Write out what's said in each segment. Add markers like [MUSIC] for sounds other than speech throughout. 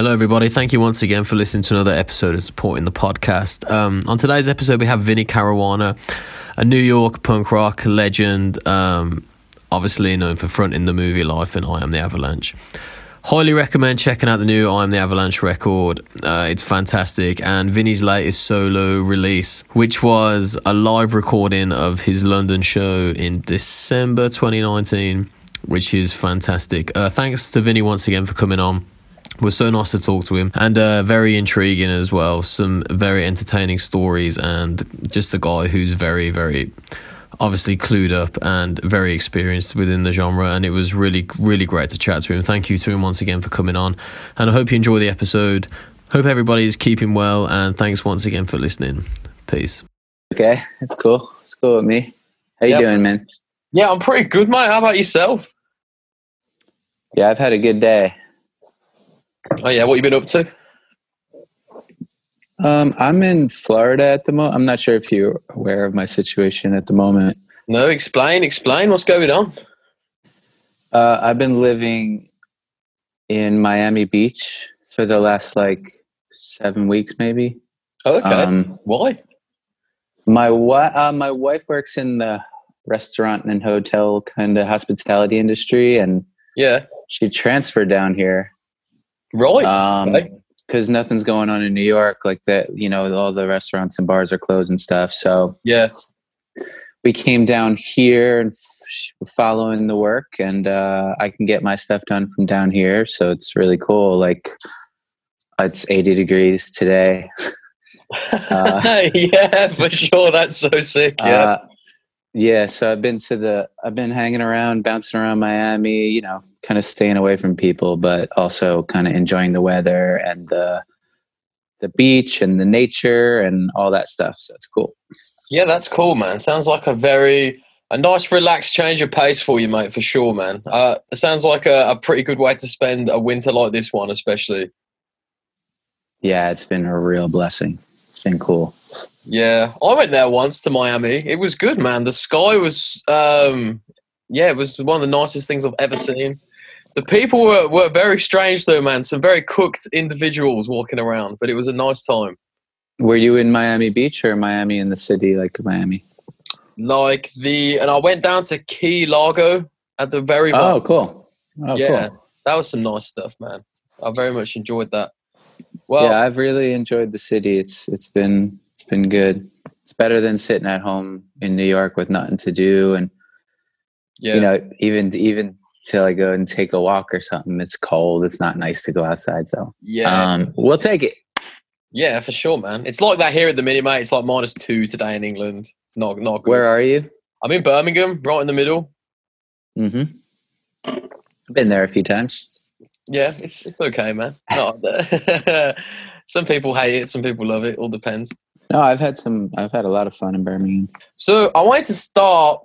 Hello, everybody. Thank you once again for listening to another episode of Supporting the Podcast. Um, on today's episode, we have Vinnie Caruana, a New York punk rock legend, um, obviously known for fronting the Movielife and I Am the Avalanche. Highly recommend checking out the new I Am the Avalanche record. Uh, it's fantastic. And Vinnie's latest solo release, which was a live recording of his London show in December 2019, which is fantastic. Uh, thanks to Vinny once again for coming on was so nice to talk to him and uh, very intriguing as well. Some very entertaining stories and just a guy who's very, very obviously clued up and very experienced within the genre. And it was really, really great to chat to him. Thank you to him once again for coming on. And I hope you enjoy the episode. Hope everybody's keeping well. And thanks once again for listening. Peace. Okay, that's cool. It's cool with me. How you Yep. doing, man? Yeah, I'm pretty good, mate. How about yourself? Yeah, I've had a good day. Oh yeah, what you been up to? Um, I'm in Florida at the moment. I'm not sure if you're aware of my situation at the moment. No, explain, explain what's going on. Uh, I've been living in Miami Beach for the last like seven weeks, maybe. Oh, okay. Um, Why? my wi- uh, my wife works in the restaurant and hotel kind of hospitality industry, and Yeah. she transferred down here. Right. Um, okay. because nothing's going on in New York like that. You know, all the restaurants and bars are closed and stuff. So Yeah. we came down here and following the work, and uh, I can get my stuff done from down here. So it's really cool. Like it's 80 degrees today. [LAUGHS] Uh, yeah, for sure. That's so sick. Yeah. Uh, yeah. So I've been to the, I've been hanging around, bouncing around Miami. You know, kind of staying away from people, but also kind of enjoying the weather and the the beach and the nature and all that stuff. So it's cool. yeah, that's cool, man. Sounds like a very a nice, relaxed change of pace for you, mate. For sure, man. Uh, it sounds like a, a pretty good way to spend a winter like this one, especially. Yeah, it's been a real blessing. It's been cool. Yeah, I went there once to Miami. It was good, man. The sky was, um, yeah, it was one of the nicest things I've ever seen. The people were, were very strange, though, man. Some very cooked individuals walking around, but it was a nice time. Were you in Miami Beach or Miami in the city, like Miami? Like the, and I went down to Key Largo at the very Oh, cool. Oh, yeah, cool. that was some nice stuff, man. I very much enjoyed that. Well, yeah, I've really enjoyed the city. It's it's been it's been good. It's better than sitting at home in New York with nothing to do and yeah, you know even even till i go and take a walk or something it's cold it's not nice to go outside so yeah, um we'll take it yeah, for sure, man. It's like that here at the minute, mate. It's like minus two today in England. It's not not good. where are you I'm in Birmingham, right in the middle. mm-hmm been there a few times Yeah, it's it's okay, man. [LAUGHS] Some people hate it, some people love it. All depends. no i've had some i've had a lot of fun in birmingham So I wanted to start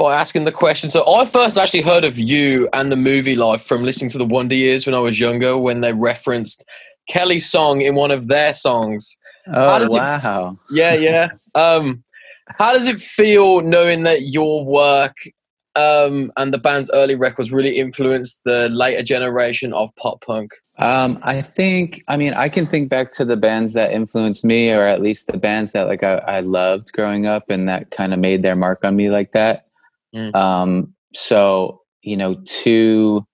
by asking the question. So I first actually heard of you and the Movielife from listening to the Wonder Years when I was younger, when they referenced Kelly's song in one of their songs. oh does it- wow Yeah, yeah. Um, how does it feel knowing that your work um, and the band's early records really influenced the later generation of pop punk? um i think i mean i can think back to the bands that influenced me or at least the bands that like i, I loved growing up and that kind of made their mark on me like that Mm. um so you know to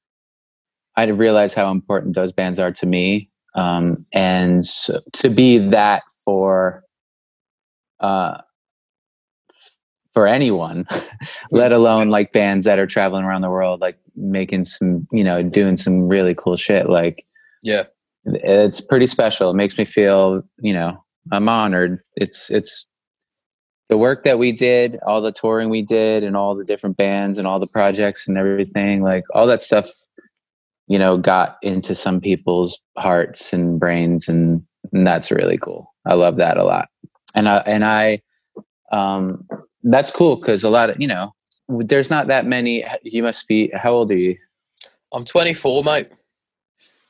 i realize how important those bands are to me um and so, to be that for uh for anyone [LAUGHS] let alone like bands that are traveling around the world like making some you know doing some really cool shit like Yeah, it's pretty special. It makes me feel, you know, I'm honored. It's it's the work that we did, all the touring we did, and all the different bands and all the projects and everything. Like all that stuff, you know, got into some people's hearts and brains, and, and that's really cool. I love that a lot. And I and I, um, that's cool because a lot of you know, there's not that many. You must be. How old are you? I'm 24, mate.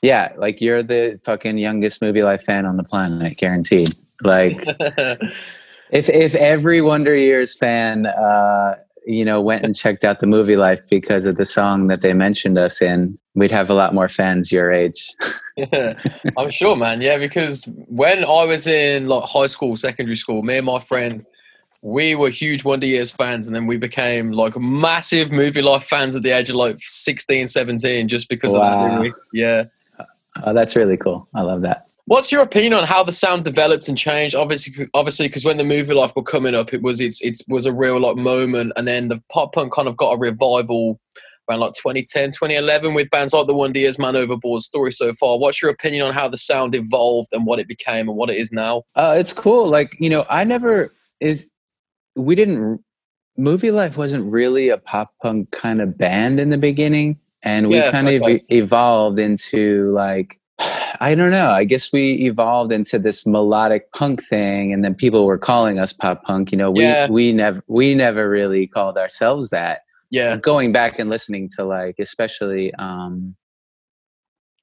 Yeah, like you're the fucking youngest Movielife fan on the planet, guaranteed. Like [LAUGHS] if if every Wonder Years fan uh you know, went and checked out the Movielife because of the song that they mentioned us in, we'd have a lot more fans your age. [LAUGHS] I'm sure, man. Yeah, because when I was in like high school, secondary school, me and my friend, we were huge Wonder Years fans, and then we became like massive Movielife fans at the age of like 16, 17, just because Wow. of that. Really. Yeah. Oh, that's really cool. I love that. What's your opinion on how the sound developed and changed? Obviously, obviously, because when the Movielife were coming up, it was it's it was a real like moment, and then the pop punk kind of got a revival around like 2010, 2011 with bands like the Wonder Years, Man Overboard, Story So Far. What's your opinion on how the sound evolved and what it became and what it is now? Uh, it's cool. Like you know, I never is. We didn't. Movielife wasn't really a pop punk kind of band in the beginning, and we Yeah, kind of okay. e- evolved into like. I don't know. I guess we evolved into this melodic punk thing, and then people were calling us pop punk. You know, we Yeah. we never we never really called ourselves that. Yeah, Going back and listening to like, especially um,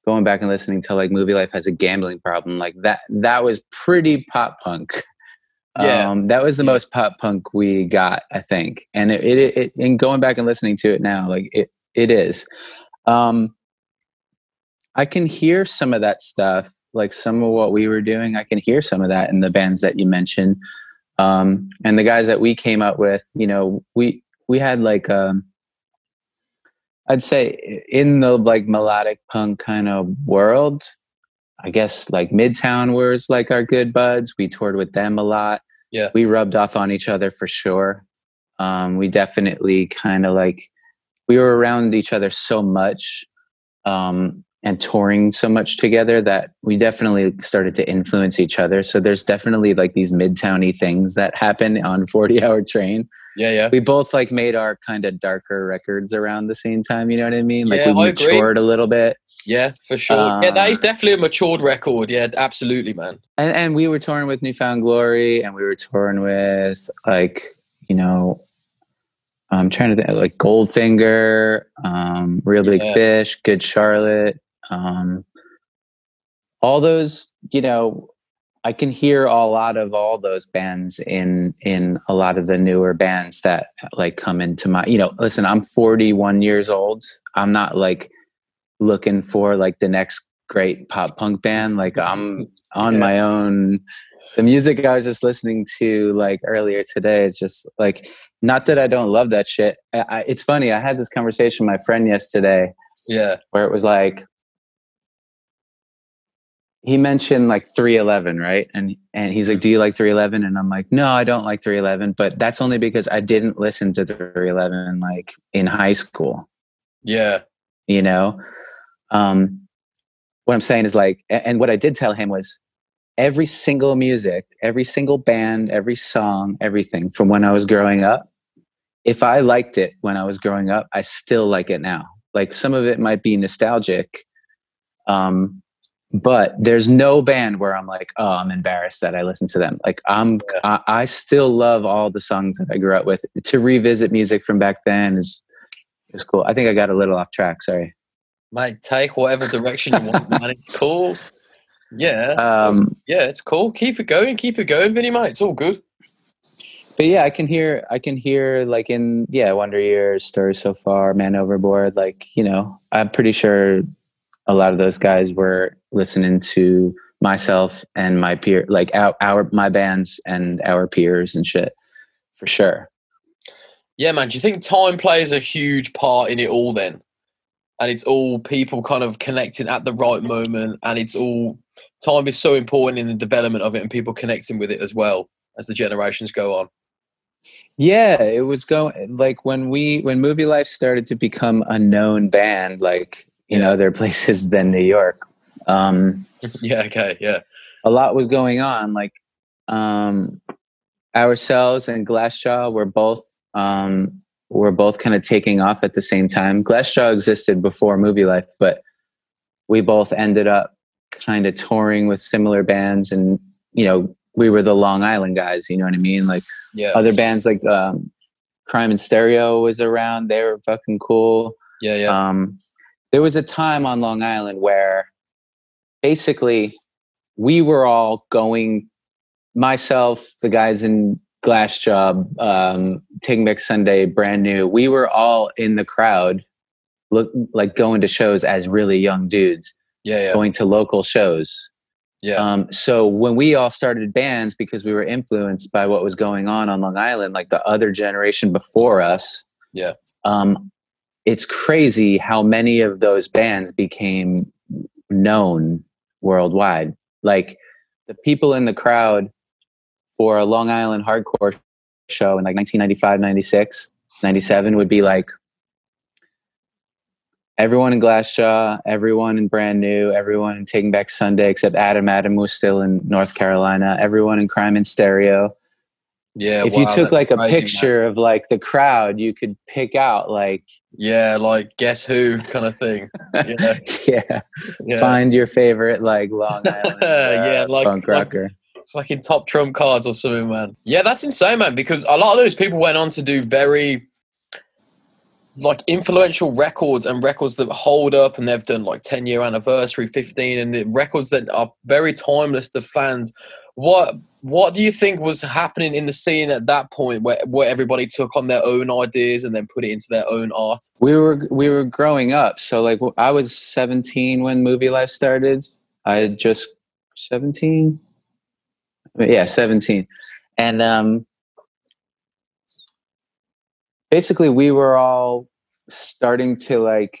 going back and listening to like Movielife has a gambling problem, like that. That was pretty pop punk. Yeah. Um, that was the Yeah. most pop punk we got, I think. And it, it, it, and going back and listening to it now, like it, it is. Um, I can hear some of that stuff, like some of what we were doing. I can hear some of that in the bands that you mentioned. Um, and the guys that we came up with, you know, we, we had like, um, I'd say in the like melodic punk kind of world, I guess like Midtown was like our good buds. We toured with them a lot. Yeah. We rubbed off on each other for sure. Um, we definitely kind of like we were around each other so much um, and touring so much together that we definitely started to influence each other. So there's definitely like these midtowny things that happen on 40 hour train. yeah, yeah. We both like made our kind of darker records around the same time. You know what I mean? Like Yeah, we matured a little bit. Yeah, for sure. yeah, that is Uh, definitely a matured record. Yeah, absolutely, man. and, and we were touring with New Found Glory, and we were touring with like you know, I'm trying to think like Goldfinger, um, Real Big Yeah. Fish, Good Charlotte, um, all those. You know, I can hear a lot of all those bands in in a lot of the newer bands that like come into my. You know, listen, I'm 41 years old. I'm not like looking for like the next great pop punk band. Like I'm on Yeah. my own. The music I was just listening to like earlier today is just like not that I don't love that shit. I, I, it's funny. I had this conversation with my friend yesterday Yeah, where it was like he mentioned like 311 right? And and he's like do you like 311 and i'm like no i don't like 311 but that's only because i didn't listen to 311 like in high school. Yeah, you know? Um what i'm saying is like and what i did tell him was every single music every single band every song everything from when i was growing up if i liked it when i was growing up i still like it now. Like some of it might be nostalgic um but there's no band where i'm like oh i'm embarrassed that i listen to them like i'm I, I still love all the songs that i grew up with to revisit music from back then is is cool i think i got a little off track sorry mate. Take whatever direction you want, man. It's cool. Yeah, um yeah, it's cool. Keep it going. Keep it going, Vinnie, mate. It's all good. but yeah i can hear i can hear like in yeah wonder years story so far man overboard like you know i'm pretty sure a lot of those guys were listening to myself and my peer like our, our my bands and our peers and shit for sure Yeah, man. Do you think time plays a huge part in it all then? And it's all people kind of connecting at the right moment, and it's all time is so important in the development of it, and people connecting with it as well as the generations go on. yeah it was going like when we when Movielife started to become a known band like in Yeah. other [LAUGHS] places than new york um [LAUGHS] yeah. Okay. Yeah. a lot was going on. Like um, ourselves and Glassjaw were both um, were both kind of taking off at the same time. Glassjaw existed before Movielife, but we both ended up kind of touring with similar bands, and you know we were the Long Island guys. You know what I mean? Like Yeah. other bands like um, Crime and Stereo was around. They were fucking cool. Yeah. Yeah. Um, there was a time on Long Island where basically we were all going, myself, the guys in Glassjaw, um, Taking Back Sunday, brand new. We were all in the crowd, look like going to shows as really young dudes, Yeah, yeah, going to local shows. yeah. Um, so when we all started bands, because we were influenced by what was going on on Long Island, like the other generation before us, Yeah. um, it's crazy how many of those bands became known worldwide. Like the people in the crowd for a Long Island hardcore show in like 1995, 96, 97 would be like everyone in Glassjaw, everyone in Brand New, everyone in Taking Back Sunday, except Adam. Adam was still in North Carolina. Everyone in Crime and Stereo. yeah. if you took like a picture of like the crowd, you could pick out like yeah, like guess who kind of thing. Yeah, [LAUGHS] yeah, yeah. find your favorite like Long [LAUGHS] Island uh, Yeah, like- punk like- fucking top trump cards or something, man. Yeah, that's insane, man. Because a lot of those people went on to do very like influential records and records that hold up, and they've done like ten year anniversary, fifteen, and the records that are very timeless to fans. What what do you think was happening in the scene at that point, where where everybody took on their own ideas and then put it into their own art? we were we were growing up. So like i was 17 when Movielife started. I had just 17 yeah 17 and um basically we were all starting to like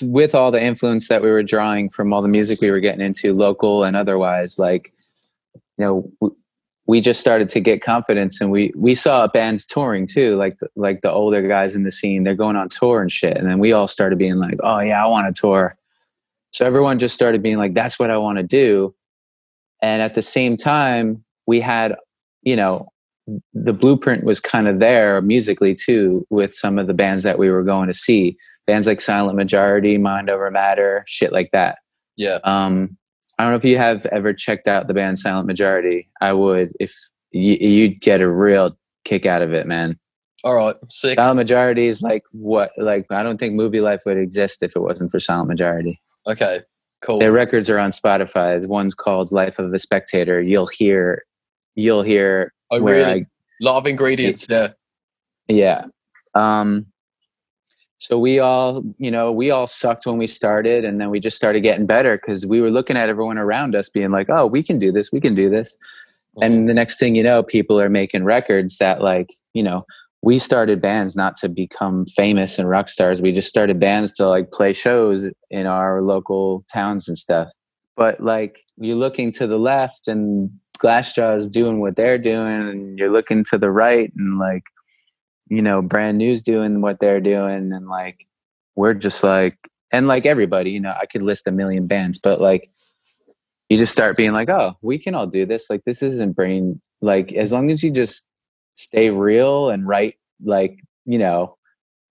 with all the influence that we were drawing from all the music we were getting into local and otherwise like you know w- we just started to get confidence and we we saw bands touring too like the, like the older guys in the scene they're going on tour and shit. And then we all started being like oh yeah i want to tour. So everyone just started being like that's what i want to do. And at the same time we had you know the blueprint was kind of there musically too with some of the bands that we were going to see. Bands like silent majority mind over matter shit like that. Yeah, um, I don't know if you have ever checked out the band Silent Majority. I would if you, you'd get a real kick out of it, man. all right, sick. Silent Majority is like what like I don't think Movielife would exist if it wasn't for Silent Majority. Okay, cool. Their records are on Spotify. There's one's called Life of a Spectator. You'll hear you'll hear Oh, really? I lot of ingredients there. Yeah. Um, so we all, you know, we all sucked when we started, and then we just started getting better because we were looking at everyone around us, being like, "Oh, we can do this. We can do this." And mm-hmm. the next thing you know, people are making records that, like, you know, we started bands not to become famous and rock stars. We just started bands to like play shows in our local towns and stuff. But like, you're looking to the left, and Glassjaw is doing what they're doing, and you're looking to the right, and like you know, brand new's doing what they're doing, and like we're just like, and like everybody, you know, I could list a million bands, but like you just start being like, oh, we can all do this. Like this isn't brain. Like as long as you just stay real and write, like you know,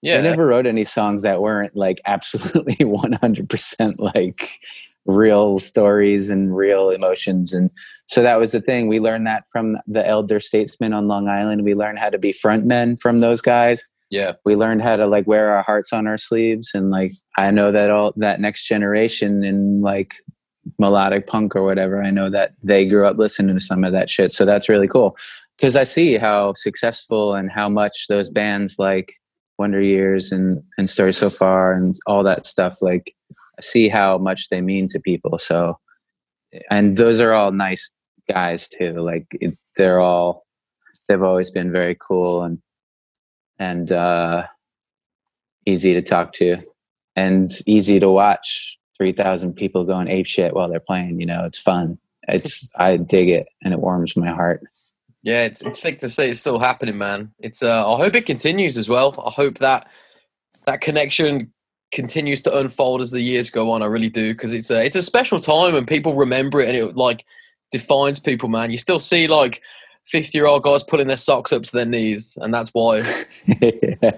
Yeah, I never wrote any songs that weren't like [LAUGHS] absolutely one hundred percent like real stories and real emotions. And so that was the thing. We learned that from the elder statesmen on long island. We learned how to be frontmen from those guys. Yeah, we learned how to like wear our hearts on our sleeves. And like i know that all that next generation in like melodic punk or whatever i know that they grew up listening to some of that shit. So that's really cool. Because i see how successful and how much those bands like wonder years and and story so far and all that stuff like see how much they mean to people so and those are all nice guys too like they're all they've always been very cool and and uh easy to talk to and easy to watch 3000 people going ape shit while they're playing you know it's fun it's i dig it and it warms my heart yeah. It's it's sick to see it's still happening, man. It's uh, I hope it continues as well. I hope that that connection continues to unfold as the years go on. I really do because it's a it's a special time and people remember it and it like defines people, man. You still see like fifty year old guys putting their socks up to their knees, and that's why. [LAUGHS]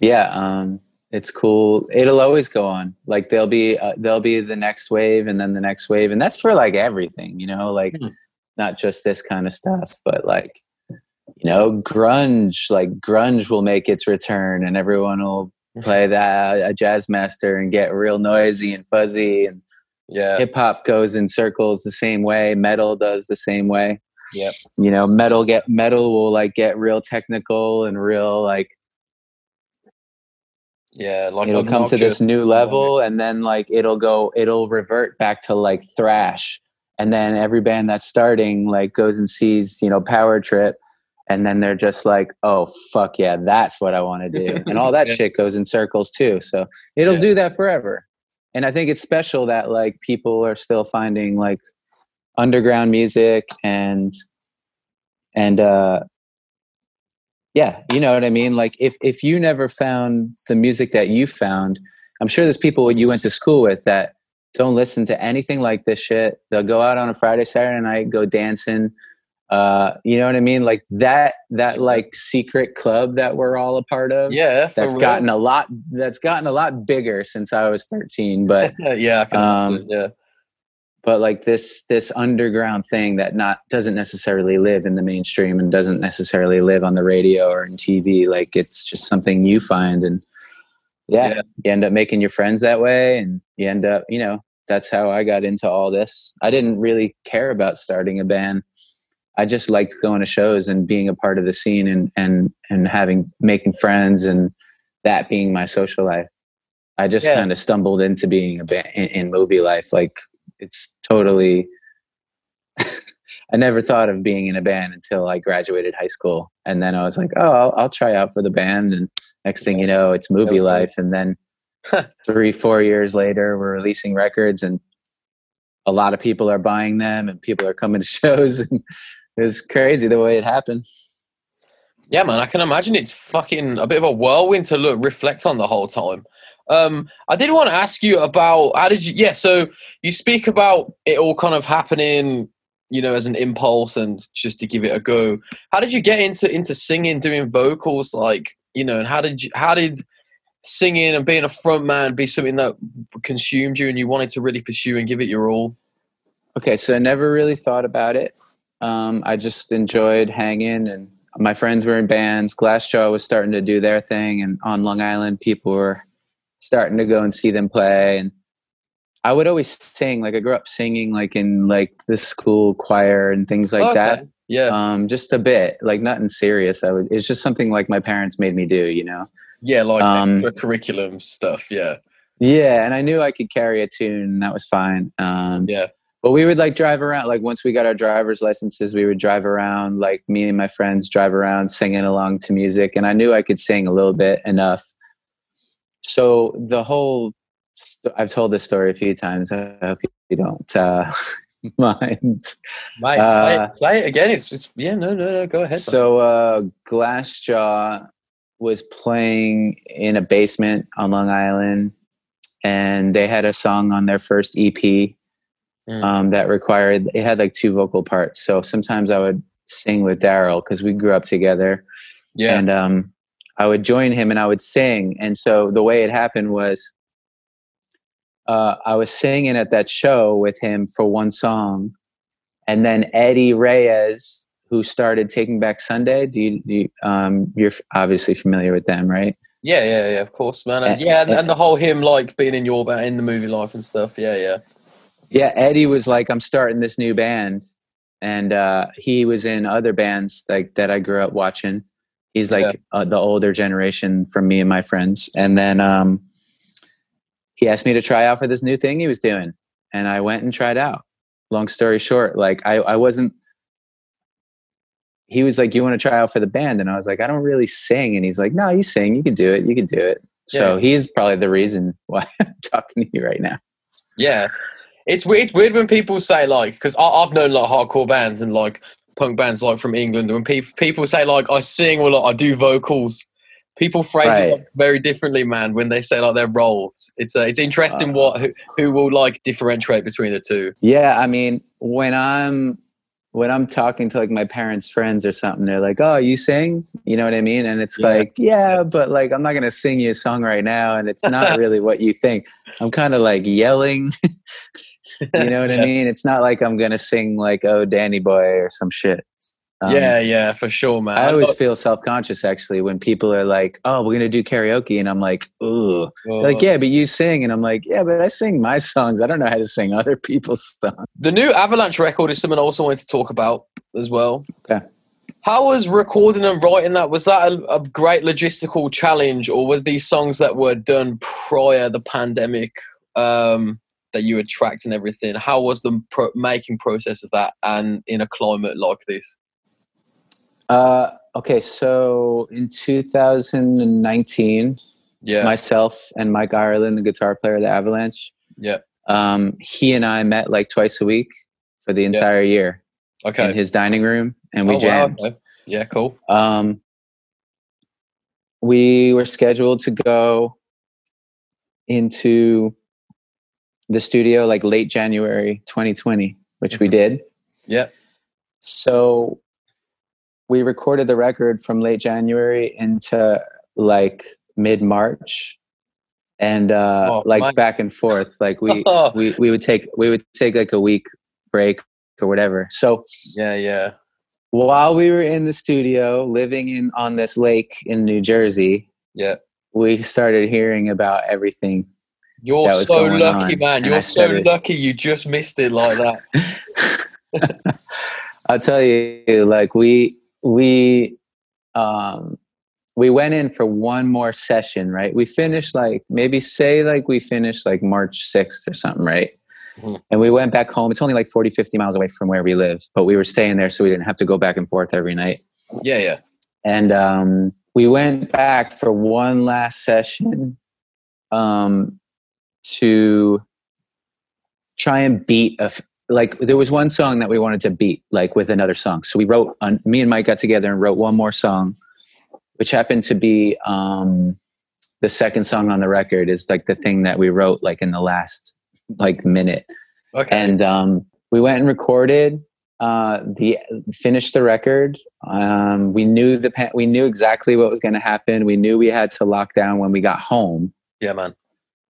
yeah um it's cool it'll always go on like there'll be uh, there'll be the next wave and then the next wave and that's for like everything you know like Hmm. not just this kind of stuff but like you know grunge like grunge will make its return and everyone will [LAUGHS] play that uh, a Jazzmaster and get real noisy and fuzzy and Yeah, hip hop goes in circles the same way metal does the same way. Yep. you know metal get metal will like get real technical and real like Yeah, like it'll come to this new level and then like it'll go it'll revert back to like thrash. And then every band that's starting like goes and sees you know power trip and then they're just like oh fuck yeah that's what i want to do [LAUGHS] and all that Yeah. shit goes in circles too so it'll Yeah. do that forever and i think it's special that like people are still finding like underground music and and uh yeah you know what i mean like if if you never found the music that you found i'm sure there's people you went to school with that don't listen to anything like this shit they'll go out on a friday saturday night go dancing uh you know what i mean like that that like secret club that we're all a part of Yeah, that's real. gotten a lot that's gotten a lot bigger since i was 13 but [LAUGHS] yeah, Um, yeah. but like this this underground thing that not doesn't necessarily live in the mainstream and doesn't necessarily live on the radio or in TV like it's just something you find and yeah, Yeah. you end up making your friends that way and you end up you know that's how I got into all this I didn't really care about starting a band I just liked going to shows and being a part of the scene and and and having making friends and that being my social life. I just Yeah. kind of stumbled into being a band in, in Movielife. Like it's totally [LAUGHS] i never thought of being in a band until i graduated high school. And then i was like oh i'll, I'll try out for the band. And next thing you know it's movie Yeah. life. And then [LAUGHS] three four years later we're releasing records and a lot of people are buying them and people are coming to [LAUGHS] shows and it was crazy the way it happened Yeah, man, I can imagine it's fucking a bit of a whirlwind to look reflect on the whole time. Um, I did want to ask you about how did you? Yeah, so you speak about it all kind of happening, you know, as an impulse and just to give it a go. How did you get into into singing, doing vocals, like you know, and how did you? How did singing and being a front man be something that consumed you and you wanted to really pursue and give it your all? Okay, so I never really thought about it. Um, I just enjoyed hanging, and my friends were in bands. Glassjaw was starting to do their thing, and on Long Island, people were starting to go and see them play. And I would always sing. Like I grew up singing, like in like the school choir and things like that. Yeah, Um, just a bit, like nothing serious. I would. It's just something like my parents made me do. You know. yeah, like um, curriculum stuff. Yeah, Yeah, and I knew I could carry a tune, that was fine. Um, yeah. But we would like drive around like once we got our driver's licenses we would drive around like me and my friends drive around singing along to music and i knew i could sing a little bit enough so the whole st- i've told this story a few times i hope you don't uh, [LAUGHS] mind Mate, Uh, play, play it again. It's just yeah, no, no, no. Go ahead. so uh, glassjaw was playing in a basement on long island and they had a song on their first ep Mm. um, that required it had like two vocal parts. So sometimes I would sing with Daryl because we grew up together, yeah, and um, I would join him and I would sing. And so the way it happened was, uh, I was singing at that show with him for one song, and then Eddie Reyes, who started Taking Back Sunday. Do you, do you um, you're obviously familiar with them, right? yeah, yeah, yeah. Of course, man. And, Uh, yeah, and, uh, and the whole him like being in your in the Movielife and stuff. Yeah, yeah, Yeah, Eddie was like, I'm starting this new band. And uh, he was in other bands like that I grew up watching. He's like uh, the older generation from me and my friends. And then um, he asked me to try out for this new thing he was doing. And I went and tried out. Long story short, like I, I wasn't, he was like, You want to try out for the band? And I was like, I don't really sing. And he's like, No, you sing. You can do it. You can do it. So he's probably the reason why [LAUGHS] I'm talking to you right now. yeah. It's weird. Weird when people say like, because I've known like hardcore bands and like punk bands like from England. When people people say like I sing or like I do vocals, people phrase Right. it like, very differently, man. When they say like their roles, it's uh, it's interesting Uh. what who, who will like differentiate between the two. Yeah, I mean, when I'm when I'm talking to like my parents' friends or something, they're like, "Oh, you sing?" You know what I mean? And it's Yeah. like, "Yeah, but like I'm not gonna sing you a song right now, and it's not [LAUGHS] really what you think." I'm kind of like yelling. [LAUGHS] you know what I [LAUGHS] mean? It's not like I'm gonna sing like "Oh, Danny Boy" or some shit. Um, yeah, yeah, for sure, man. I always know- feel self conscious actually when people are like, "Oh, we're gonna do karaoke," and I'm like, "Ooh." Oh. like, yeah, but you sing, and I'm like, yeah, but I sing my songs. I don't know how to sing [LAUGHS] other people's songs. The new Avalanche record is something I also wanted to talk about. as well. Okay. How was recording and writing that? Was that a, a great logistical challenge, or was these songs that were done prior the pandemic um, that you had tracked and everything? How was the pro- making process of that, and in a climate like this? Uh, okay, so in 2019, Yeah, myself and Mike Ireland, the guitar player of the Avalanche, yeah, um, he and I met like twice a week for the entire year okay. in his dining room, and we Oh, wow, jammed. okay. Yeah, cool. Um, we were scheduled to go into the studio like late January 2020, which we Mhm. did. Yeah, So we recorded the record from late January into like mid March, and uh, Oh, like nice. back and forth. Like we [LAUGHS] we we would take we would take like a week break or whatever. So yeah, yeah. while we were in the studio living in on this lake in New Jersey, Yeah. we started hearing about everything. You're so lucky, on, man. You're so lucky you just missed it like that. [LAUGHS] I'll tell you, like we we um we went in for one more session, right? We finished like maybe say like we finished like March 6th or something, right? Mhm. And we went back home. It's only like 40, 50 miles away from where we live, but we were staying there so we didn't have to go back and forth every night. Yeah, yeah. and um, we went back for one last session um, to try and beat a like there was one song that we wanted to beat like with another song so we wrote on me and mike got together and wrote one more song which happened to be um, the second song on the record is like the thing that we wrote like in the last like minute Okay. and um, we went and recorded uh, the finished the record. Um, we knew the pa- we knew exactly what was going to happen. We knew we had to lock down when we got home. yeah, man.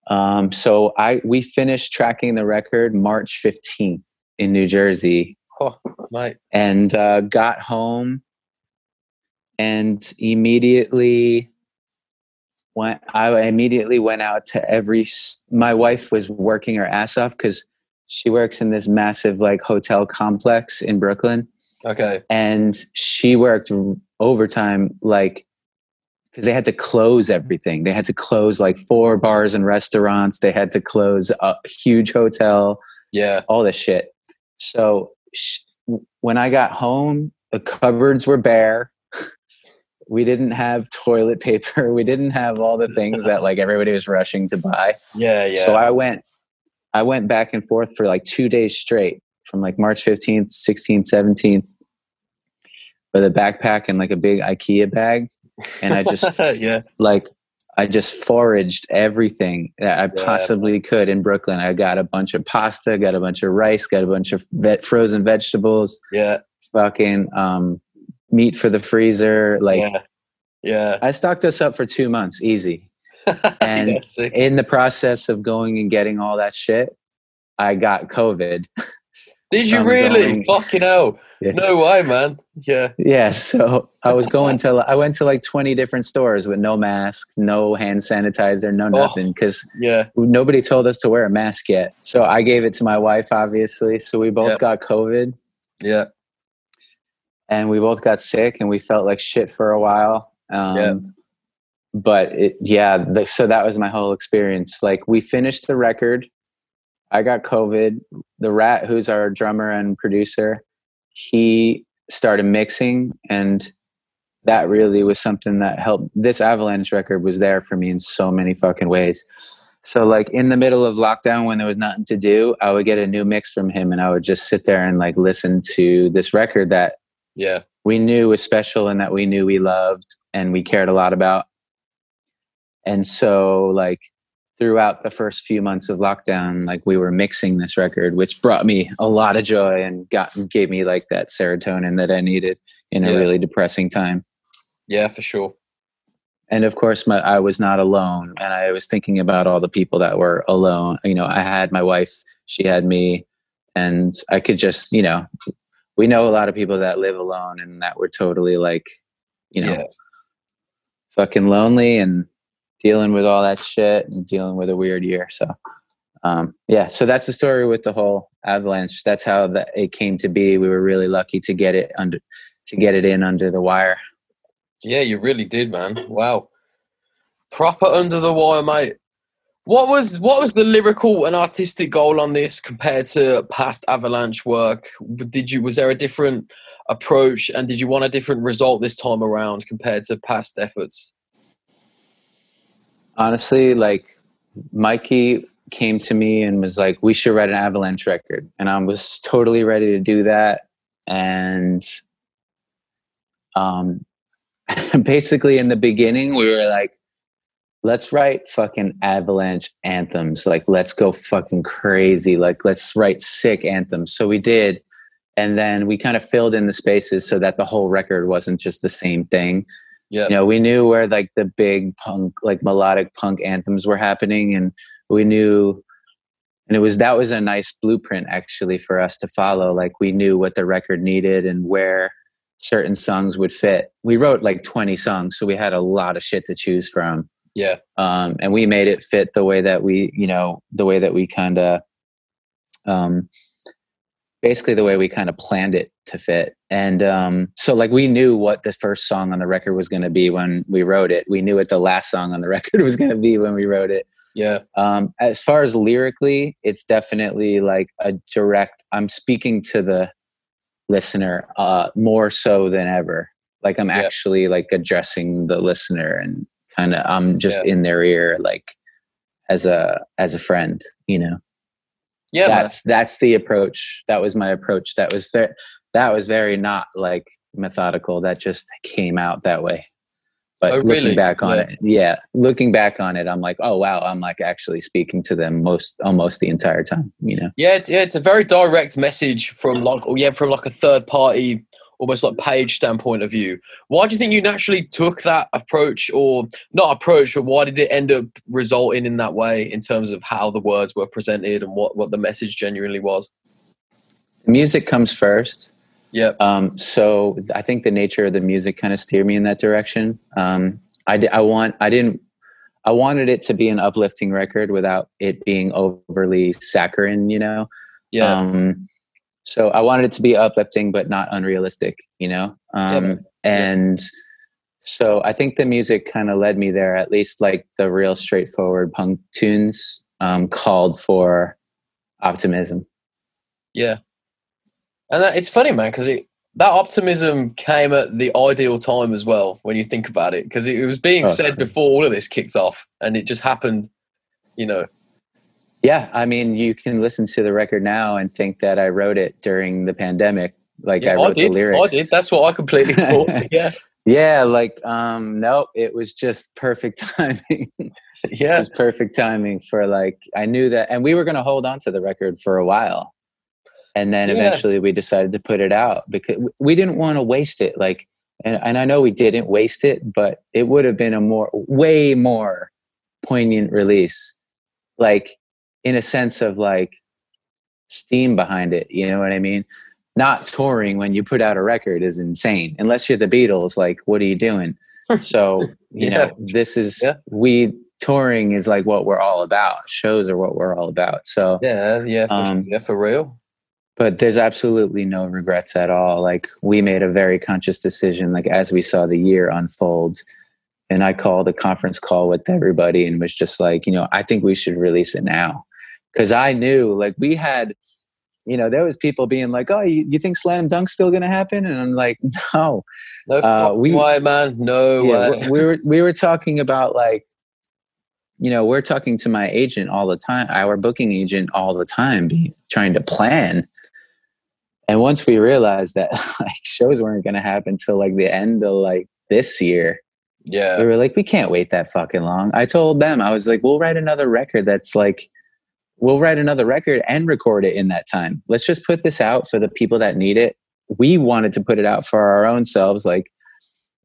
Um, so I we finished tracking the record March fifteenth in New Jersey, Oh, and uh, got home and immediately went i immediately went out to every my wife was working her ass off because she works in this massive like hotel complex in brooklyn. Okay. and she worked overtime like because they had to close everything they had to close like four bars and restaurants they had to close a huge hotel Yeah. all this shit. So sh- when I got home, the cupboards were bare. [LAUGHS] we didn't have toilet paper. [LAUGHS] We didn't have all the things that like everybody was rushing to buy. Yeah, yeah. So I went, I went back and forth for like two days straight, from like March fifteenth, sixteenth, seventeenth, with a backpack and like a big IKEA bag, and I just [LAUGHS] yeah. like I just foraged everything that I Yeah. possibly could in Brooklyn. I got a bunch of pasta, got a bunch of rice, got a bunch of vet, frozen vegetables, Yeah. fucking um, meat for the freezer. Like yeah. Yeah. I stocked us up for two months, easy. [LAUGHS] And yeah. In the process of going and getting all that shit, I got COVID. Did you really? going- Fucking hell. Yeah. No way, man. Yeah. Yeah, so I was going to I went to like 20 different stores with no mask, no hand sanitizer, no Oh. nothing cuz Yeah. nobody told us to wear a mask yet. So I gave it to my wife obviously. So we both Yep. got COVID Yeah. and we both got sick and we felt like shit for a while. Um Yep. but it yeah, the, so that was my whole experience. Like we finished the record. I got COVID. The rat who's our drummer and producer, he started mixing and that really was something that helped. This avalanche record was there for me in so many fucking ways. So like in the middle of lockdown when there was nothing to do i would get a new mix from him and i would just sit there and like listen to this record that Yeah. we knew was special and that we knew we loved and we cared a lot about. And so like throughout the first few months of lockdown like we were mixing this record which brought me a lot of joy and got gave me like that serotonin that i needed in a Yeah. really depressing time Yeah, for sure. and of course my, i was not alone and i was thinking about all the people that were alone you know i had my wife she had me and i could just you know we know a lot of people that live alone and that were totally like you know Yeah. fucking lonely and dealing with all that shit and dealing with a weird year so um, yeah, so that's the story with the whole avalanche. That's how that it came to be. We were really lucky to get it under to get it in under the wire. Yeah, you really did, man. Wow. Proper under the wire, mate. What was what was the lyrical and artistic goal on this compared to past Avalanche work? Did you was there a different approach and did you want a different result this time around compared to past efforts? Honestly, like Mikey came to me and was like, "We should write an Avalanche record," and I was totally ready to do that. And um, [LAUGHS] basically, in the beginning, we were like, let's write fucking avalanche anthems. Like, let's go fucking crazy. Like, let's write sick anthems. So we did. And then we kind of filled in the spaces so that the whole record wasn't just the same thing. Yeah. You know, we knew where like the big punk, like melodic punk anthems were happening. And we knew, and it was, that was a nice blueprint actually for us to follow. Like, we knew what the record needed and where certain songs would fit. We wrote like 20 songs, so we had a lot of shit to choose from Yeah. um, and we made it fit the way that we you know the way that we kind of um, basically the way we kind of planned it to fit. And um, so like we knew what the first song on the record was going to be when we wrote it. We knew what the last song on the [LAUGHS] record was going to be when we wrote it. Yeah. um, as far as lyrically it's definitely like a direct i'm speaking to the listener uh, more so than ever. Like i'm Yeah. actually like addressing the listener and kind of i'm just in their ear like as a as a friend you know Yeah. that's that's the approach that was my approach. That was very that was very not like methodical. That just came out that way. But Oh, looking back on Yeah. it yeah looking back on it i'm like oh wow i'm like actually speaking to them most almost the entire time you know? Yeah, it's, yeah, it's a very direct message from like, oh yeah, from like a third party, almost like page standpoint of view. Why do you think you naturally took that approach, or not approach, but why did it end up resulting in that way in terms of how the words were presented and what what the message genuinely was? the music comes first Yeah, Um, so I think the nature of the music kind of steered me in that direction. Um, I, I want, I didn't, I wanted it to be an uplifting record without it being overly saccharine, you know? yeah, Um, so I wanted it to be uplifting, but not unrealistic, you know? Um, man. and so I think the music kind of led me there, at least like the real straightforward punk tunes, um, called for optimism. yeah. And that, it's funny, man, because it that optimism came at the ideal time as well when you think about it, because it, it was being Oh, said before all of this kicked off, and it just happened. You know, Yeah, I mean, you can listen to the record now and think that I wrote it during the pandemic. Like yeah, I wrote did. the lyrics. I did. That's what I completely [LAUGHS] thought. yeah, yeah, like um, nope, it was just perfect [LAUGHS] timing. Yeah. It was perfect timing for like I knew that, and we were going to hold on to the record for a while, and then Yeah. eventually we decided to put it out because we didn't want to waste it. Like, and and I know we didn't waste it, but it would have been a more, way more poignant release, like in a sense of like steam behind it. You know what I mean? Not touring when you put out a record is insane. Unless you're the Beatles, like, what are you doing? [LAUGHS] So, you Yeah. know, this is, Yeah. we, touring is like what we're all about. Shows are what we're all about. So, yeah, yeah, for, Um, yeah, for real. but there's absolutely no regrets at all. Like, we made a very conscious decision, like, as we saw the year unfold. And I called a conference call with everybody and was just like, you know, I think we should release it now. Cause I knew, like, we had, you know, there was people being like, "Oh, you, you think slam dunk's still going to happen?" And I'm like, [LAUGHS] "No, No uh, we- way, man. No yeah, way. we- we were we were talking about like, you know, we're talking to my agent all the time, our booking agent all the time, be, trying to plan. And once we realized that [LAUGHS] like shows weren't going to happen till like the end of like this year, yeah, we were like, we can't wait that fucking long. I told them, I was like, we'll write another record that's like, we'll write another record and record it in that time. Let's just put this out for the people that need it. We wanted to put it out for our own selves. Like,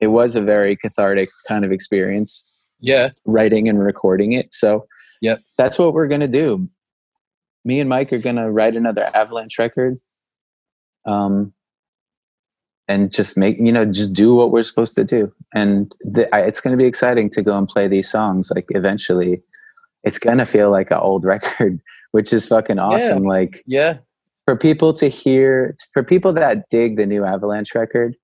it was a very cathartic kind of experience yeah, writing and recording it. So, Yep. that's what we're going to do. Me and Mike are going to write another Avalanche record. Um, and just make you know just do what we're supposed to do and the, I, it's going to be exciting to go and play these songs like eventually it's gonna feel like an old [LAUGHS] record, which is fucking awesome. Like Yeah. for people to hear, for people that dig the new Avalanche record,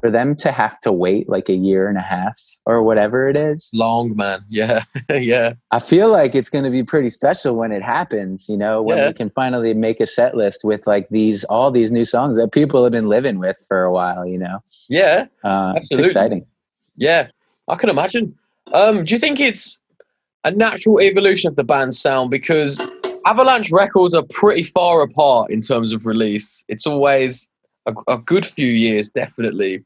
for them to have to wait like a year and a half or whatever it is, Long man. Yeah. [LAUGHS] yeah. I feel like it's going to be pretty special when it happens, you know, when Yeah. we can finally make a set list with like these, all these new songs that people have been living with for a while, you know. Yeah. Uh, it's Absolutely. exciting. Yeah. I can imagine. Um, do you think it's a natural evolution of the band's sound? Because Avalanche records are pretty far apart in terms of release. It's always a, a good few years, definitely.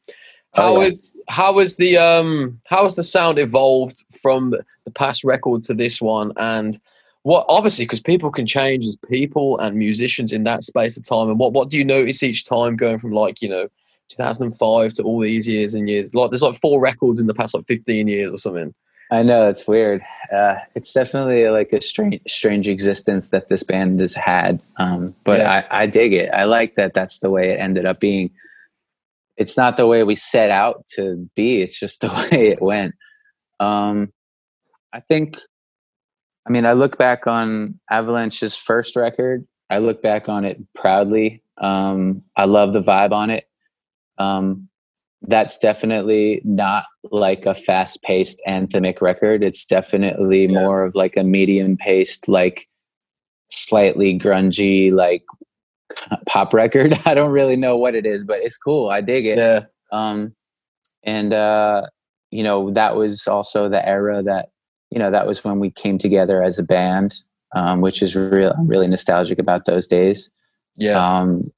How Oh, yeah. is how is the um how has the sound evolved from the past record to this one and what obviously because people can change as people and musicians in that space of time and what what do you notice each time going from like you know 2005 to all these years and years like there's like four records in the past like 15 years or something I know it's weird. Uh, it's definitely like a strange, strange existence that this band has had. Um, but. I, I dig it. I like that. That's the way it ended up being. It's not the way we set out to be. It's just [LAUGHS] the way it went. Um, I think. I mean, I look back on Avalanche's first record. I look back on it proudly. Um, I love the vibe on it. Um, that's definitely not like a fast paced anthemic record. It's definitely Yeah. more of like a medium paced, like slightly grungy, like [LAUGHS] pop record. [LAUGHS] I don't really know what it is, but it's cool. I dig it. yeah Um, and, uh, you know, that was also the era that, you know, that was when we came together as a band, um, which is real, I'm really nostalgic about those days. yeah Um,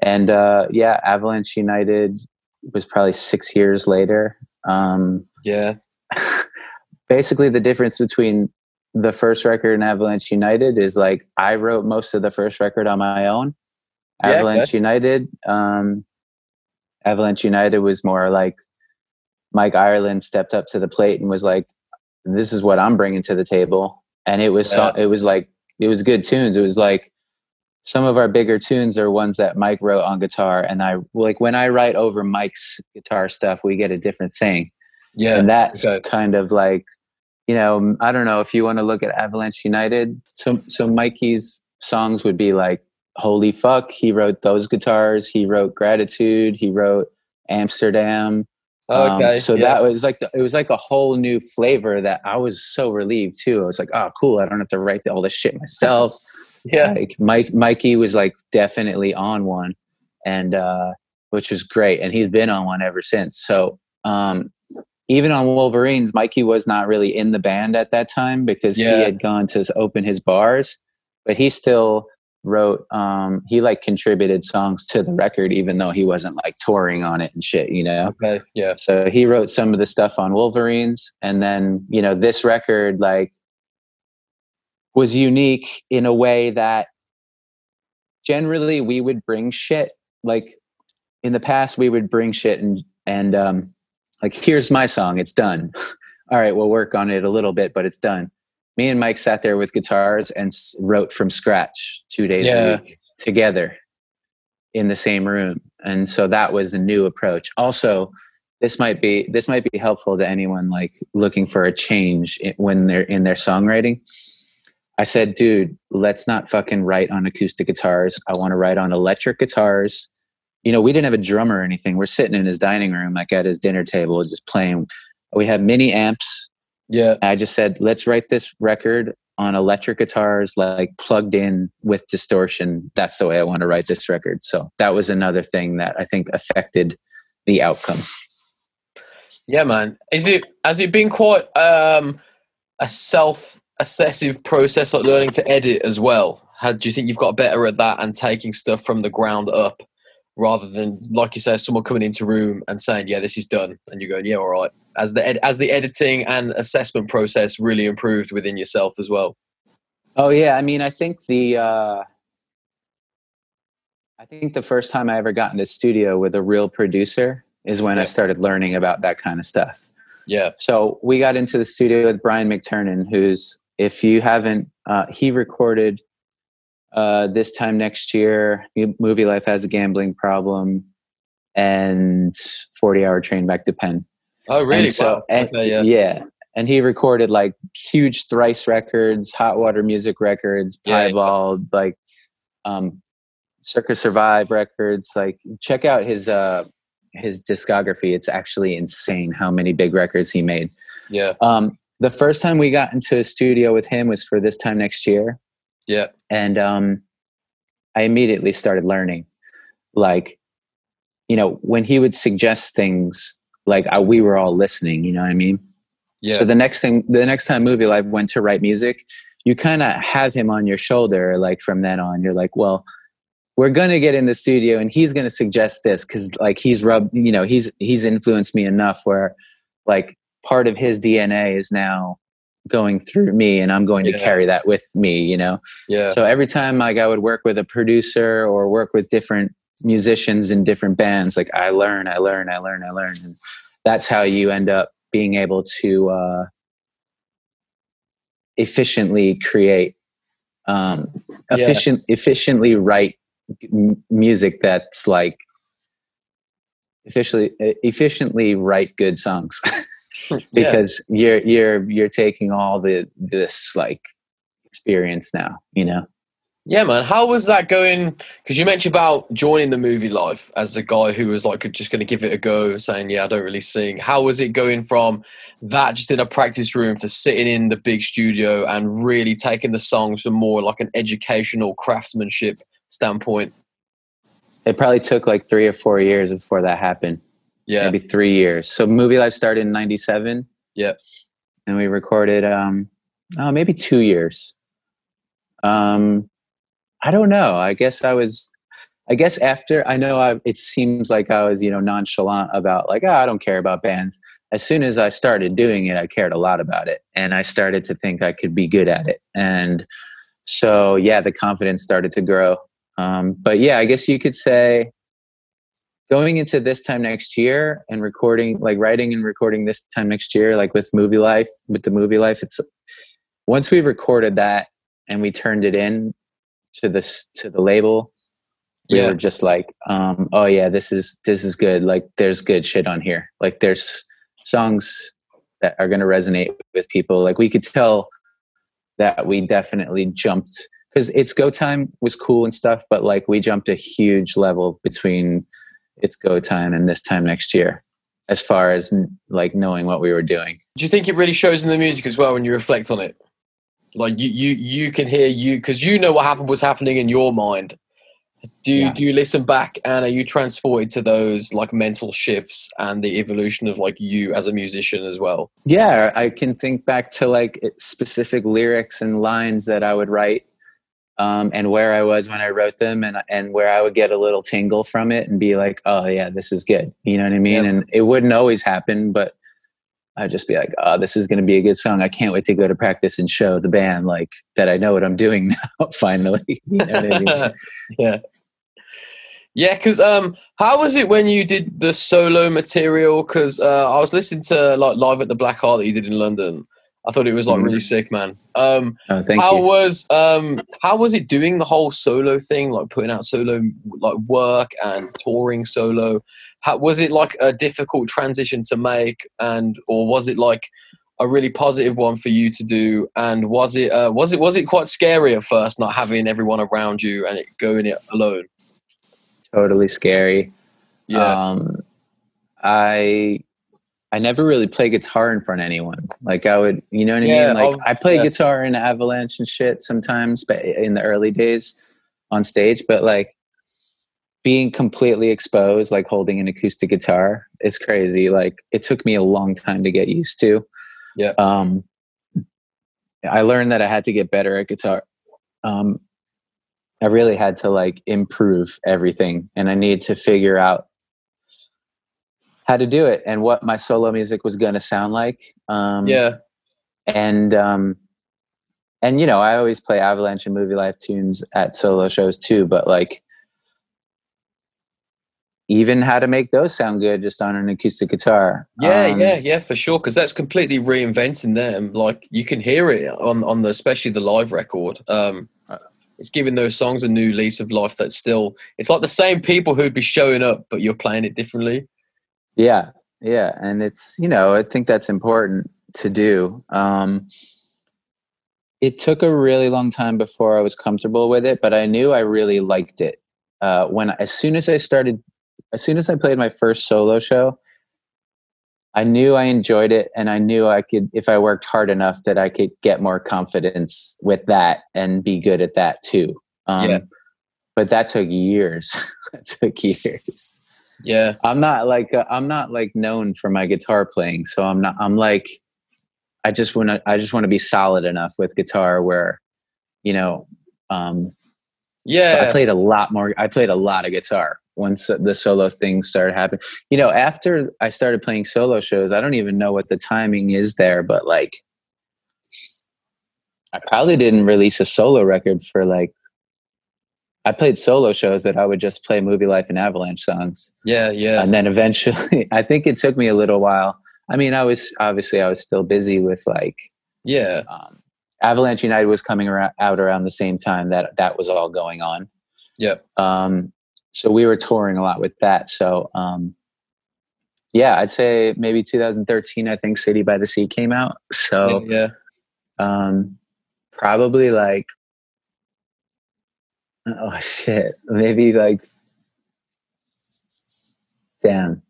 and uh, yeah, Avalanche United was probably six years later. Um, yeah [LAUGHS] basically, the difference between the first record and Avalanche United is like I wrote most of the first record on my own. Yeah. Avalanche United, um, Avalanche United was more like Mike Ireland stepped up to the plate and was like, "This is what I'm bringing to the table," and it was so, it was like it was good tunes. It was like some of our bigger tunes are ones that Mike wrote on guitar, and I like when I write over Mike's guitar stuff, we get a different thing, yeah and that's okay. kind of like, you know, I don't know if you want to look at Avalanche United. So so Mikey's songs would be like, "Holy fuck!" He wrote those guitars. He wrote "Gratitude." He wrote "Amsterdam." Um, okay so yeah. that was like the, it was like a whole new flavor that I was so relieved too. I was like, oh, cool! I don't have to write all this shit myself yeah. Like Mike Mikey was like definitely on one and uh which was great and he's been on one ever since. So um even on Wolverines Mikey was not really in the band at that time because Yeah. he had gone to open his bars but he still wrote um he like contributed songs to the record even though he wasn't like touring on it and shit you know? Okay yeah. So he wrote some of the stuff on Wolverines, and then you know this record like was unique in a way that generally we would bring shit like in the past we would bring shit and and um like here's my song it's done. [LAUGHS] All right we'll work on it a little bit but it's done. Me and mike sat there with guitars and s- wrote from scratch two days Yeah. a week together in the same room and so that was a new approach. Also this might be this might be helpful to anyone like looking for a change when they're in their songwriting i said dude let's not fucking write on acoustic guitars i want to write on electric guitars you know we didn't have a drummer or anything we're sitting in his dining room like at his dinner table just playing we have mini amps yeah I just said, let's write this record on electric guitars, like plugged in with distortion. That's the way I want to write this record. So that was another thing that I think affected the outcome. Yeah, man. Is it has it been quite um, a self-assessive process, like learning to edit as well? How do you think you've got better at that and taking stuff from the ground up, rather than like you say, someone coming into room and saying, "Yeah, this is done," and you're going, "Yeah, all right." As the ed- as the editing and assessment process really improved within yourself as well. Oh yeah, I mean, I think the uh, I think the first time I ever got into studio with a real producer is when I started learning about that kind of stuff. Yeah, So we got into the studio with Brian McTernan, who's, if you haven't, uh, he recorded uh, this time next year. Movielife has a gambling problem, and Forty Hour Train Back to Penn. Oh, really? And so, wow. and- Okay, yeah. yeah, and he recorded like huge thrice records hot water music records Yeah. piebald like um Circa Survive records like check out his uh his discography it's actually insane how many big records he made Yeah. um the first time we got into a studio with him was for this time next year Yeah. and um i immediately started learning like you know when he would suggest things like I, we were all listening you know what i mean Yeah. so the next thing the next time Movielife went to write music you kind of have him on your shoulder like from then on you're like well we're going to get in the studio and he's going to suggest this cuz like he's rubbed you know he's he's influenced me enough where like part of his dna is now going through me and i'm going to carry that with me you know yeah. so every time like I would work with a producer or work with different musicians in different bands, like I learn, I learn, I learn, I learn. And that's how you end up being able to uh, efficiently create, um, Yeah. efficient, efficiently write m- music that's like efficiently efficiently write good songs [LAUGHS] [LAUGHS] yeah. because you're you're you're taking all the this like experience now you know Yeah, man. How was that going? Because you mentioned about joining the Movielife as a guy who was like just going to give it a go, saying, "Yeah, I don't really sing." How was it going from that just in a practice room to sitting in the big studio and really taking the songs from more like an educational craftsmanship standpoint? it probably took like three or four years before that happened Yeah, maybe three years. So Movielife started in 97 yeah, and we recorded um oh maybe two years. Um i don't know. I guess i was i guess after i know I, it seems like i was you know nonchalant about like oh, i don't care about bands. As soon as i started doing it i cared a lot about it and i started to think i could be good at it. And so yeah the confidence started to grow. Um, but yeah i guess you could say going into this time next year and recording like writing and recording this time next year like with Movielife with the Movielife it's once we recorded that and we turned it in to this to the label we Yeah. were just like um oh yeah this is this is good. Like there's good shit on here. Like there's songs that are going to resonate with people. Like we could tell that we definitely jumped because it's go time was cool and stuff but like we jumped a huge level between it's go time and this time next year as far as like knowing what we were doing Do you think it really shows in the music as well when you reflect on it? Like you, you, you can hear you because you know what happened was happening in your mind. Do you, Yeah. do you listen back and are you transported to those like mental shifts and the evolution of like you as a musician as well? yeah i can think back to like specific lyrics and lines that i would write um, and where i was when i wrote them and and where i would get a little tingle from it and be like oh yeah this is good you know what i mean Yeah. and it wouldn't always happen but i'd just be like oh this is going to be a good song i can't wait to go to practice and show the band like that i know what i'm doing [LAUGHS] now finally you know I mean? [LAUGHS] yeah. Yeah, because um, how was it when you did the solo material? Because uh, I was listening to like live at the Black Heart that you did in London. I thought it was like Mhm. really sick, man. Um, oh thank how you was um, how was it doing the whole solo thing, like putting out solo like work and touring solo? How, was it like a difficult transition to make, and or was it like a really positive one for you to do? And was it uh, was it was it quite scary at first, not having everyone around you and it going it alone? totally scary Yeah, um i i never really play guitar in front of anyone. Like i would you know what i Yeah, mean like I'll- i play yeah. guitar in avalanche and shit sometimes but in the early days on stage but like being completely exposed like holding an acoustic guitar is crazy. Like it took me a long time to get used to. Yeah. um i learned that i had to get better at guitar. Um I really had to like improve everything and I needed to figure out how to do it and what my solo music was going to sound like. Um, yeah, And, um, and you know, I always play Avalanche and Movielife tunes at solo shows too, but like even how to make those sound good just on an acoustic guitar. yeah, Um, yeah, yeah, for sure. Because that's completely reinventing them. Like you can hear it on on the especially the live record. Um, it's giving those songs a new lease of life. That's still it's like the same people who'd be showing up, but you're playing it differently. Yeah, yeah, and it's you know I think that's important to do. Um, it took a really long time before I was comfortable with it, but I knew I really liked it. Uh, when as soon as I started, as soon as I played my first solo show, I knew I enjoyed it, and I knew I could, if I worked hard enough, that I could get more confidence with that and be good at that too. Um, Yeah. But that took years. [LAUGHS] that took years. Yeah. I'm not like uh, I'm not like known for my guitar playing, so I'm not. I'm like, I just want to. I just want to be solid enough with guitar where, you know, um, Yeah. I played a lot more. I played a lot of guitar once the solo thing started happening. You know, after I started playing solo shows, I don't even know what the timing is there, but like, I probably didn't release a solo record for like. I played solo shows, but I would just play Movielife and Avalanche songs yeah. Yeah. and then eventually [LAUGHS] i think it took me a little while i mean i was obviously i was still busy with like Yeah. um, avalanche united was coming around, out around the same time that that was all going on Yep. um, so we were touring a lot with that so um, yeah i'd say maybe 2013 i think city by the sea came out so yeah. um, probably like oh shit maybe like damn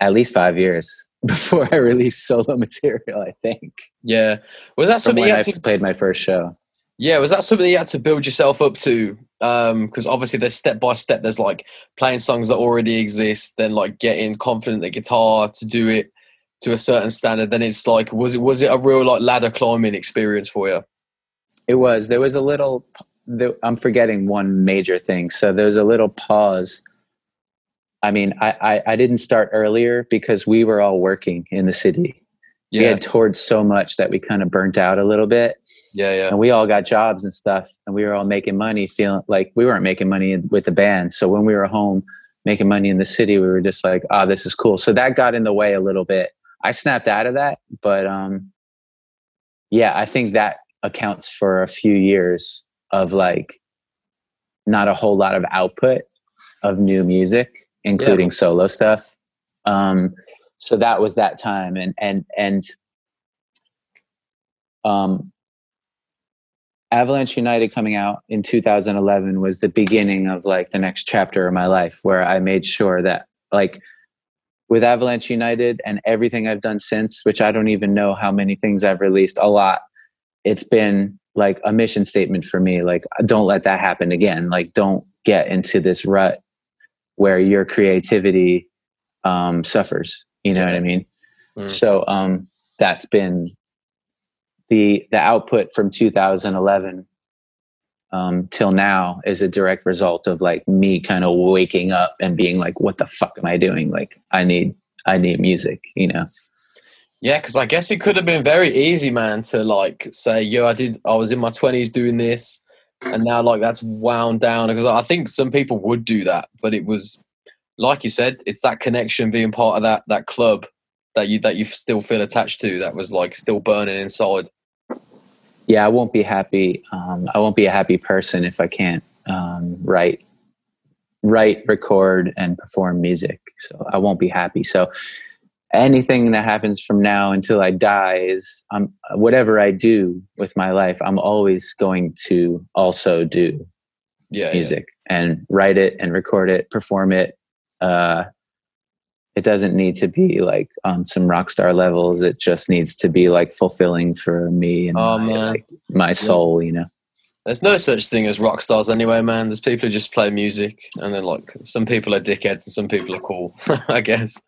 at least five years [LAUGHS] before i released solo material i think Yeah. Was that from something you when i had to played my first show Yeah, was that something you had to build yourself up to? Um, because obviously, there's step by step. There's like playing songs that already exist, then like getting confident the guitar to do it to a certain standard. Then it's like, was it was it a real like ladder climbing experience for you? It was. There was a little i'm forgetting one major thing. So there was a little pause. I mean I, I i didn't start earlier because we were all working in the city. Yeah. we had toured so much that we kind of burnt out a little bit. Yeah, yeah, and we all got jobs and stuff and we were all making money feeling like we weren't making money with the band. So when we were home making money in the city we were just like ah this is cool. So that got in the way a little bit. I snapped out of that but um yeah i think that accounts for a few years of like not a whole lot of output of new music including solo stuff um so that was that time and and and um Avalanche United coming out in 2011 was the beginning of like the next chapter of my life where I made sure that like with Avalanche United and everything I've done since, which I don't even know how many things I've released, a lot. It's been like a mission statement for me. Like, don't let that happen again. Like, don't get into this rut where your creativity um, suffers. You know what I mean? Mm. So um, that's been the the output from 2011 um, till now is a direct result of like me kind of waking up and being like, "What the fuck am I doing? Like, I need I need music." You know? Yeah. Because I guess it could have been very easy, man, to like say, "Yo, I did. I was in my twenties doing this." And now, like that's wound down because I think some people would do that, but it was, like you said, it's that connection being part of that that club that you that you still feel attached to that was like still burning inside. yeah, I won't be happy. Um, I won't be a happy person if I can't um, write, write, record, and perform music. So I won't be happy. So anything that happens from now until I die is um, whatever I do with my life. I'm always going to also do Yeah, yeah. music and write it and record it, perform it. Uh, it doesn't need to be like on some rock star levels. It just needs to be like fulfilling for me and Oh, my, like, my soul, you know. There's no such thing as rock stars anyway, man. There's people who just play music, and then like some people are dickheads and some people are cool. [LAUGHS] I guess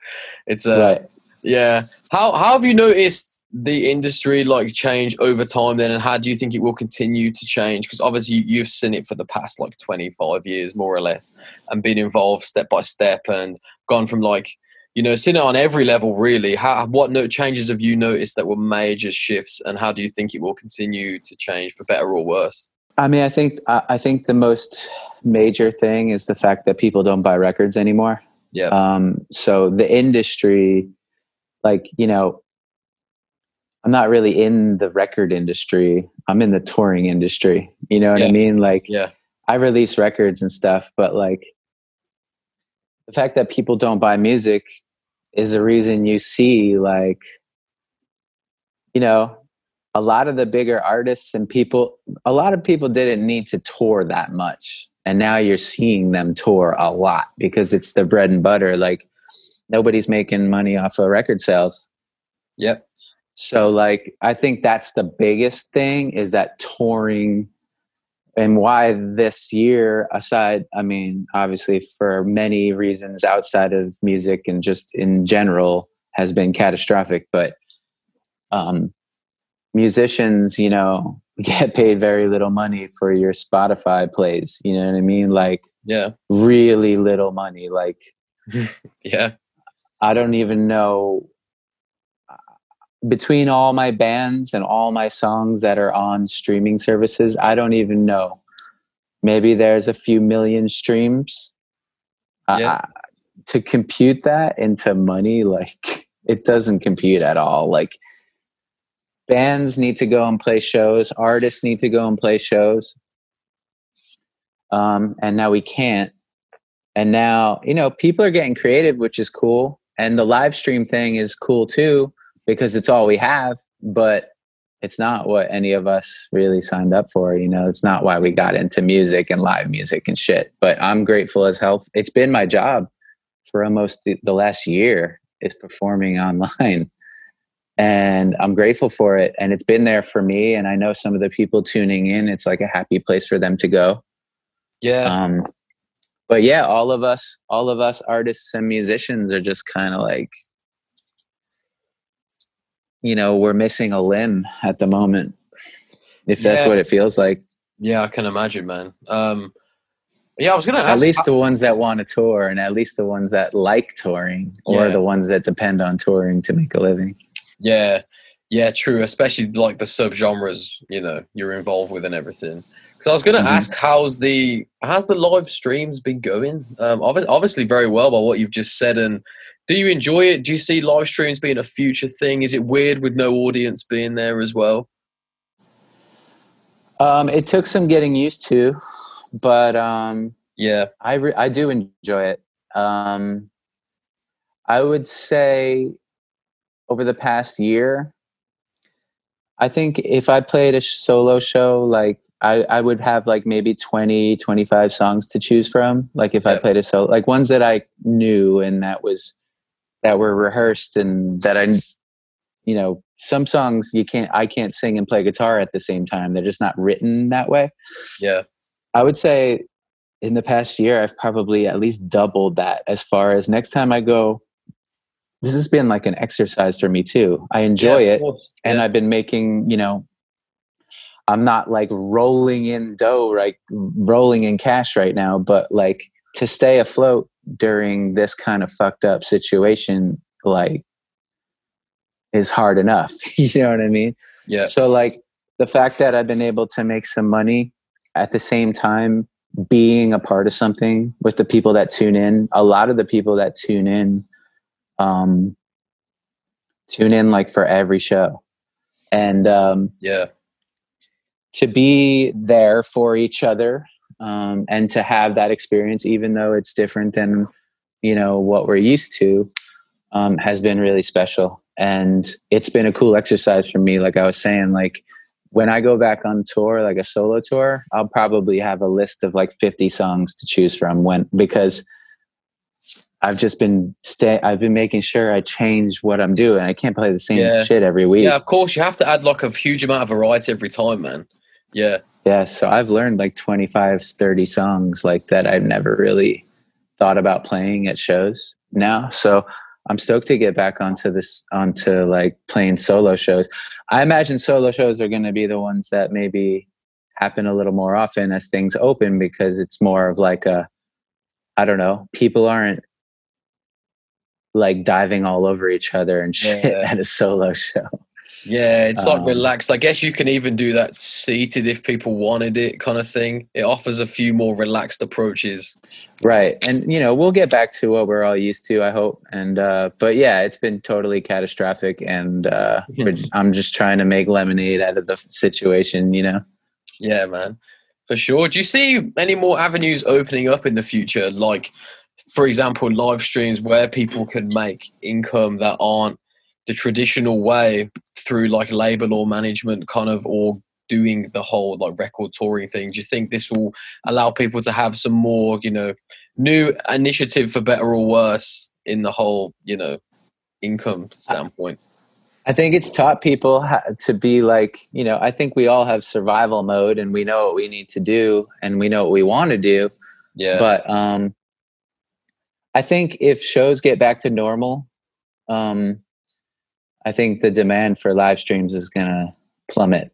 it's uh, right. Yeah. How how have you noticed the industry like change over time then, and how do you think it will continue to change? Because obviously you- you've seen it for the past like 25 years, more or less, and been involved step by step, and gone from like you know seen it on every level really. How what no changes have you noticed that were major shifts, and how do you think it will continue to change for better or worse? I mean, I think I think the most major thing is the fact that people don't buy records anymore. Yeah. Um, so the industry, like you know, I'm not really in the record industry. I'm in the touring industry. You know what Yeah. I mean? Like, Yeah. I release records and stuff, but like the fact that people don't buy music is the reason you see like you know a lot of the bigger artists and people a lot of people didn't need to tour that much and now you're seeing them tour a lot because it's the bread and butter like nobody's making money off of record sales Yep. so like I think that's the biggest thing is that touring and why this year aside I mean obviously for many reasons outside of music and just in general has been catastrophic but um musicians you know [LAUGHS] get paid very little money for your Spotify plays you know what I mean like Yeah. really little money like [LAUGHS] Yeah. I don't even know between all my bands and all my songs that are on streaming services, I don't even know. Maybe there's a few million streams. Yeah. Uh, to compute that into money, [LAUGHS] like it doesn't compute at all. Like bands need to go and play shows, artists need to go and play shows. Um, and now we can't. And now, you know, people are getting creative, which is cool. And the live stream thing is cool too because it's all we have, but it's not what any of us really signed up for. You know, it's not why we got into music and live music and shit. But I'm grateful as hell. It's been my job for almost the- the last year is performing online. And I'm grateful for it. And it's been there for me. And I know some of the people tuning in, it's like a happy place for them to go. Yeah. Um, but yeah, all of us, all of us artists and musicians are just kind of like, you know, we're missing a limb at the moment. If that's Yeah. what it feels like. yeah. I can imagine, man. Um, yeah, I was gonna ask. At least the ones that want to tour, and at least the ones that like touring, or Yeah. the ones that depend on touring to make a living. Yeah, yeah, true. Especially like the subgenres, you know, you're involved with and everything. Because I was going to Mhm. ask, how's the how's the live streams been going? Um, obviously, very well by what you've just said. And do you enjoy it? Do you see live streams being a future thing? Is it weird with no audience being there as well? Um, it took some getting used to, but um, Yeah, I re- I do enjoy it. Um, I would say over the past year, I think if I played a solo show, like I, I would have like maybe 20, 25 songs to choose from. Like if I played a solo, like ones that I knew and that was, that were rehearsed and that I, you know, some songs you can't, I can't sing and play guitar at the same time. They're just not written that way. yeah, I would say in the past year, I've probably at least doubled that as far as next time I go. This has been like an exercise for me too. I enjoy Yeah, it. course. And I've been making, you know, I'm not like rolling in dough, like rolling in cash right now, but like to stay afloat during this kind of fucked up situation, like is hard enough. [LAUGHS] you know what I mean? yeah, So like the fact that I've been able to make some money at the same time being a part of something with the people that tune in, a lot of the people that tune in um tune in like for every show. And um yeah, to be there for each other um and to have that experience even though it's different than you know what we're used to um has been really special and it's been a cool exercise for me like i was saying like when i go back on tour like a solo tour i'll probably have a list of like 50 songs to choose from when because i've just been stay i've been making sure i change what i'm doing i can't play the same Yeah. shit every week yeah. Of course, you have to add like a huge amount of variety every time, man. Yeah, Yeah, so I've learned like 25, 30 songs like that I've never really thought about playing at shows now. So I'm stoked to get back onto this onto like playing solo shows. I imagine solo shows are going to be the ones that maybe happen a little more often as things open because it's more of like a I don't know, people aren't like diving all over each other and [LAUGHS] shit Yeah. at a solo show. Yeah. It's like Um, relaxed. I guess you can even do that seated if people wanted it, kind of thing. It offers a few more relaxed approaches. Right. And you know, we'll get back to what we're all used to, I hope. And uh but yeah, it's been totally catastrophic and uh I'm just trying to make lemonade out of the situation, you know. Yeah, man, for sure. Do you see any more avenues opening up in the future, like for example, live streams where people can make income that aren't the traditional way through like labor law management kind of or doing the whole like record touring thing. Do you think this will allow people to have some more you know new initiative for better or worse in the whole you know income standpoint? I think it's taught people to be like, you know, I think we all have survival mode and we know what we need to do and we know what we want to do. yeah. But um I think if shows get back to normal, um I think the demand for live streams is going to plummet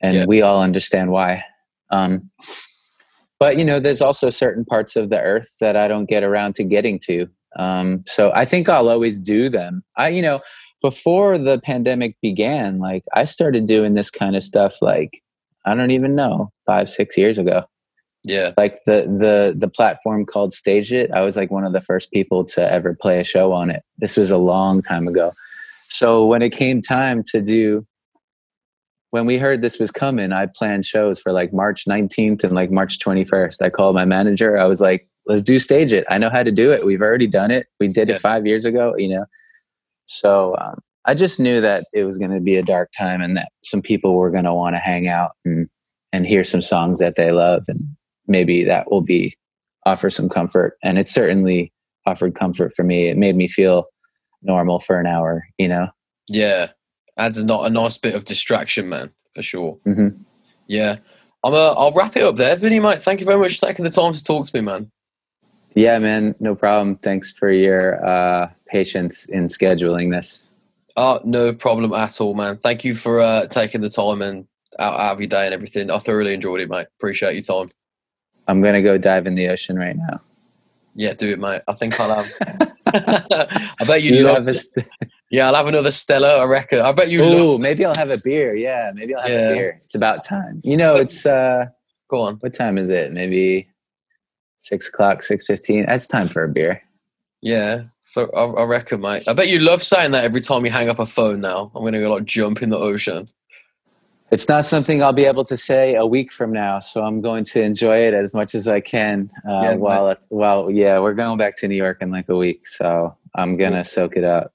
and Yeah. we all understand why. Um but you know, there's also certain parts of the earth that I don't get around to getting to. Um so I think I'll always do them. I you know, before the pandemic began, like I started doing this kind of stuff like I don't even know, 5 6 years ago yeah like the the the platform called StageIt i was like one of the first people to ever play a show on it this was a long time ago so when it came time to do when we heard this was coming i planned shows for like march 19th and like march 21st i called my manager. I was like let's do StageIt. I know how to do it. We've already done it. We did Yeah. it five years ago you know? So um, i just knew that it was going to be a dark time and that some people were going to want to hang out and and hear some songs that they love and maybe that will be offer some comfort. And it certainly offered comfort for me. It made me feel normal for an hour you know yeah adds not a nice bit of distraction man for sure hmm yeah i'm uh, i'll wrap it up there Vinnie mate thank you very much for taking the time to talk to me man yeah man no problem thanks for your uh patience in scheduling this Oh, no problem at all, man. Thank you for uh, taking the time and out, out of your day and everything. I thoroughly enjoyed it, mate. Appreciate your time. i'm gonna go dive in the ocean right now Yeah, do it, mate. I think I'll have. [LAUGHS] [LAUGHS] I bet you, you love. have a st- [LAUGHS] yeah, I'll have another Stella. I reckon. I bet you. love. Maybe i'll have a beer yeah maybe i'll have Yeah. a beer it's about time you know it's uh Go on. what time is it maybe six o'clock six fifteen that's time for a beer Yeah, for, I, I reckon, mate. I bet you love saying that every time you hang up a phone. Now I'm gonna go like jump in the ocean. It's not something I'll be able to say a week from now, so I'm going to enjoy it as much as I can. Uh, Yeah, while while yeah, we're going back to New York in like a week, so I'm gonna soak it up.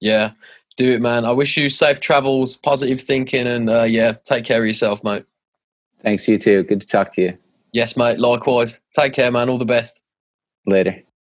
Yeah, do it, man. I wish you safe travels, positive thinking, and uh, yeah, take care of yourself, mate. Thanks, you too. Good to talk to you. Yes, mate. Likewise. Take care, man. All the best. Later.